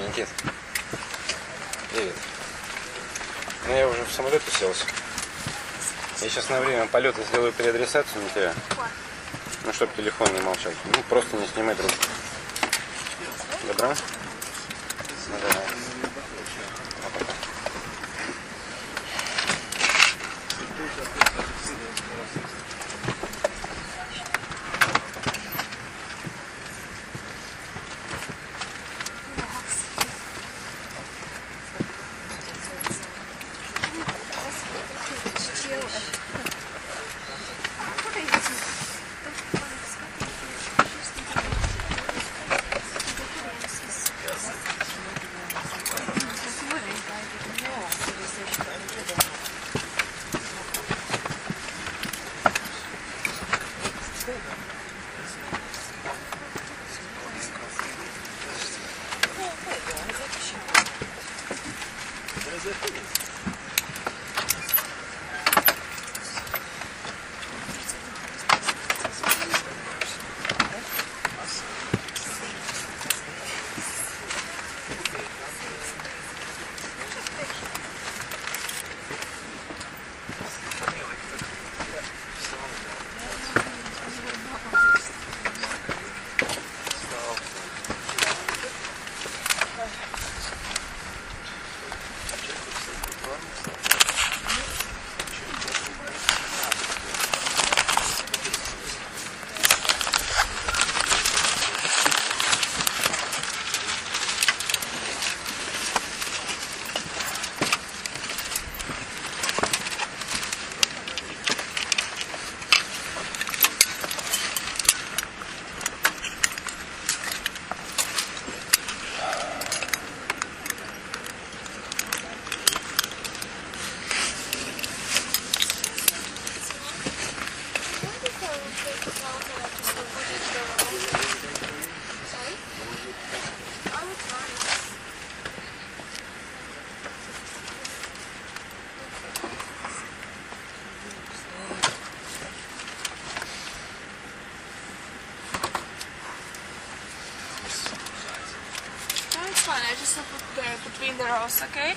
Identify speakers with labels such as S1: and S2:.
S1: Никит. Привет. Ну я уже в самолет уселся. Я сейчас на время полета сделаю переадресацию на тебя. Ну, чтобы телефон не молчал. Ну, просто не снимай трубку. Добро? Давай.
S2: is it? I just have uh, put there between the rows, okay?